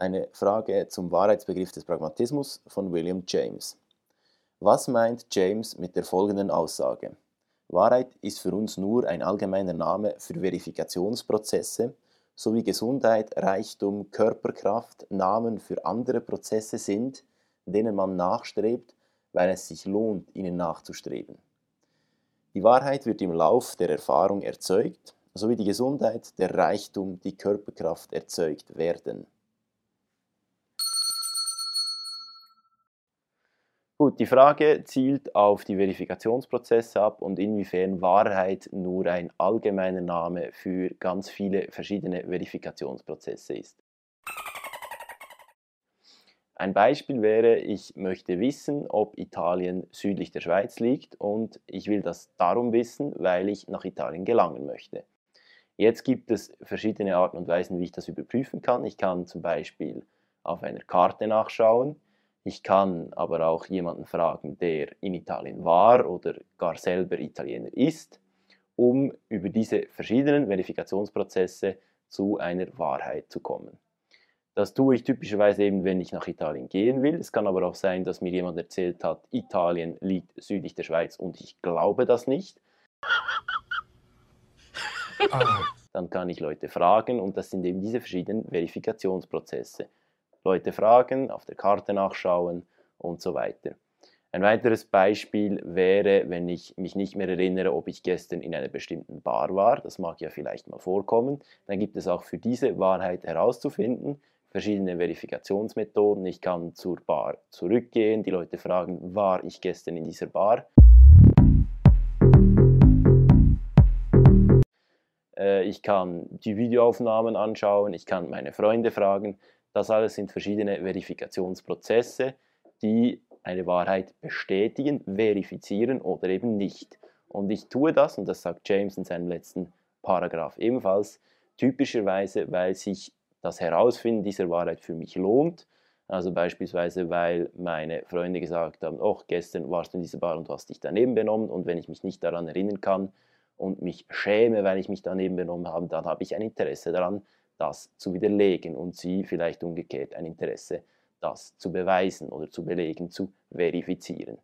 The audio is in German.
Eine Frage zum Wahrheitsbegriff des Pragmatismus von William James. Was meint James mit der folgenden Aussage? Wahrheit ist für uns nur ein allgemeiner Name für Verifikationsprozesse, sowie Gesundheit, Reichtum, Körperkraft Namen für andere Prozesse sind, denen man nachstrebt, weil es sich lohnt, ihnen nachzustreben. Die Wahrheit wird im Lauf der Erfahrung erzeugt, sowie die Gesundheit, der Reichtum, die Körperkraft erzeugt werden. Gut, die Frage zielt auf die Verifikationsprozesse ab und inwiefern Wahrheit nur ein allgemeiner Name für ganz viele verschiedene Verifikationsprozesse ist. Ein Beispiel wäre, ich möchte wissen, ob Italien südlich der Schweiz liegt und ich will das darum wissen, weil ich nach Italien gelangen möchte. Jetzt gibt es verschiedene Arten und Weisen, wie ich das überprüfen kann. Ich kann zum Beispiel auf einer Karte nachschauen. Ich kann aber auch jemanden fragen, der in Italien war oder gar selber Italiener ist, um über diese verschiedenen Verifikationsprozesse zu einer Wahrheit zu kommen. Das tue ich typischerweise eben, wenn ich nach Italien gehen will. Es kann aber auch sein, dass mir jemand erzählt hat, Italien liegt südlich der Schweiz und ich glaube das nicht. Ah. Dann kann ich Leute fragen und das sind eben diese verschiedenen Verifikationsprozesse. Leute fragen, auf der Karte nachschauen und so weiter. Ein weiteres Beispiel wäre, wenn ich mich nicht mehr erinnere, ob ich gestern in einer bestimmten Bar war. Das mag ja vielleicht mal vorkommen. Dann gibt es auch für diese Wahrheit herauszufinden verschiedene Verifikationsmethoden. Ich kann zur Bar zurückgehen, die Leute fragen, war ich gestern in dieser Bar? Äh, ich kann die Videoaufnahmen anschauen, ich kann meine Freunde fragen. Das alles sind verschiedene Verifikationsprozesse, die eine Wahrheit bestätigen, verifizieren oder eben nicht. Und ich tue das, und das sagt James in seinem letzten Paragraph ebenfalls, typischerweise, weil sich das Herausfinden dieser Wahrheit für mich lohnt. Also beispielsweise, weil meine Freunde gesagt haben, oh, gestern warst du in dieser Bar und hast dich daneben benommen und wenn ich mich nicht daran erinnern kann und mich schäme, weil ich mich daneben benommen habe, dann habe ich ein Interesse daran, das zu widerlegen und sie vielleicht umgekehrt ein Interesse, das zu beweisen oder zu belegen, zu verifizieren.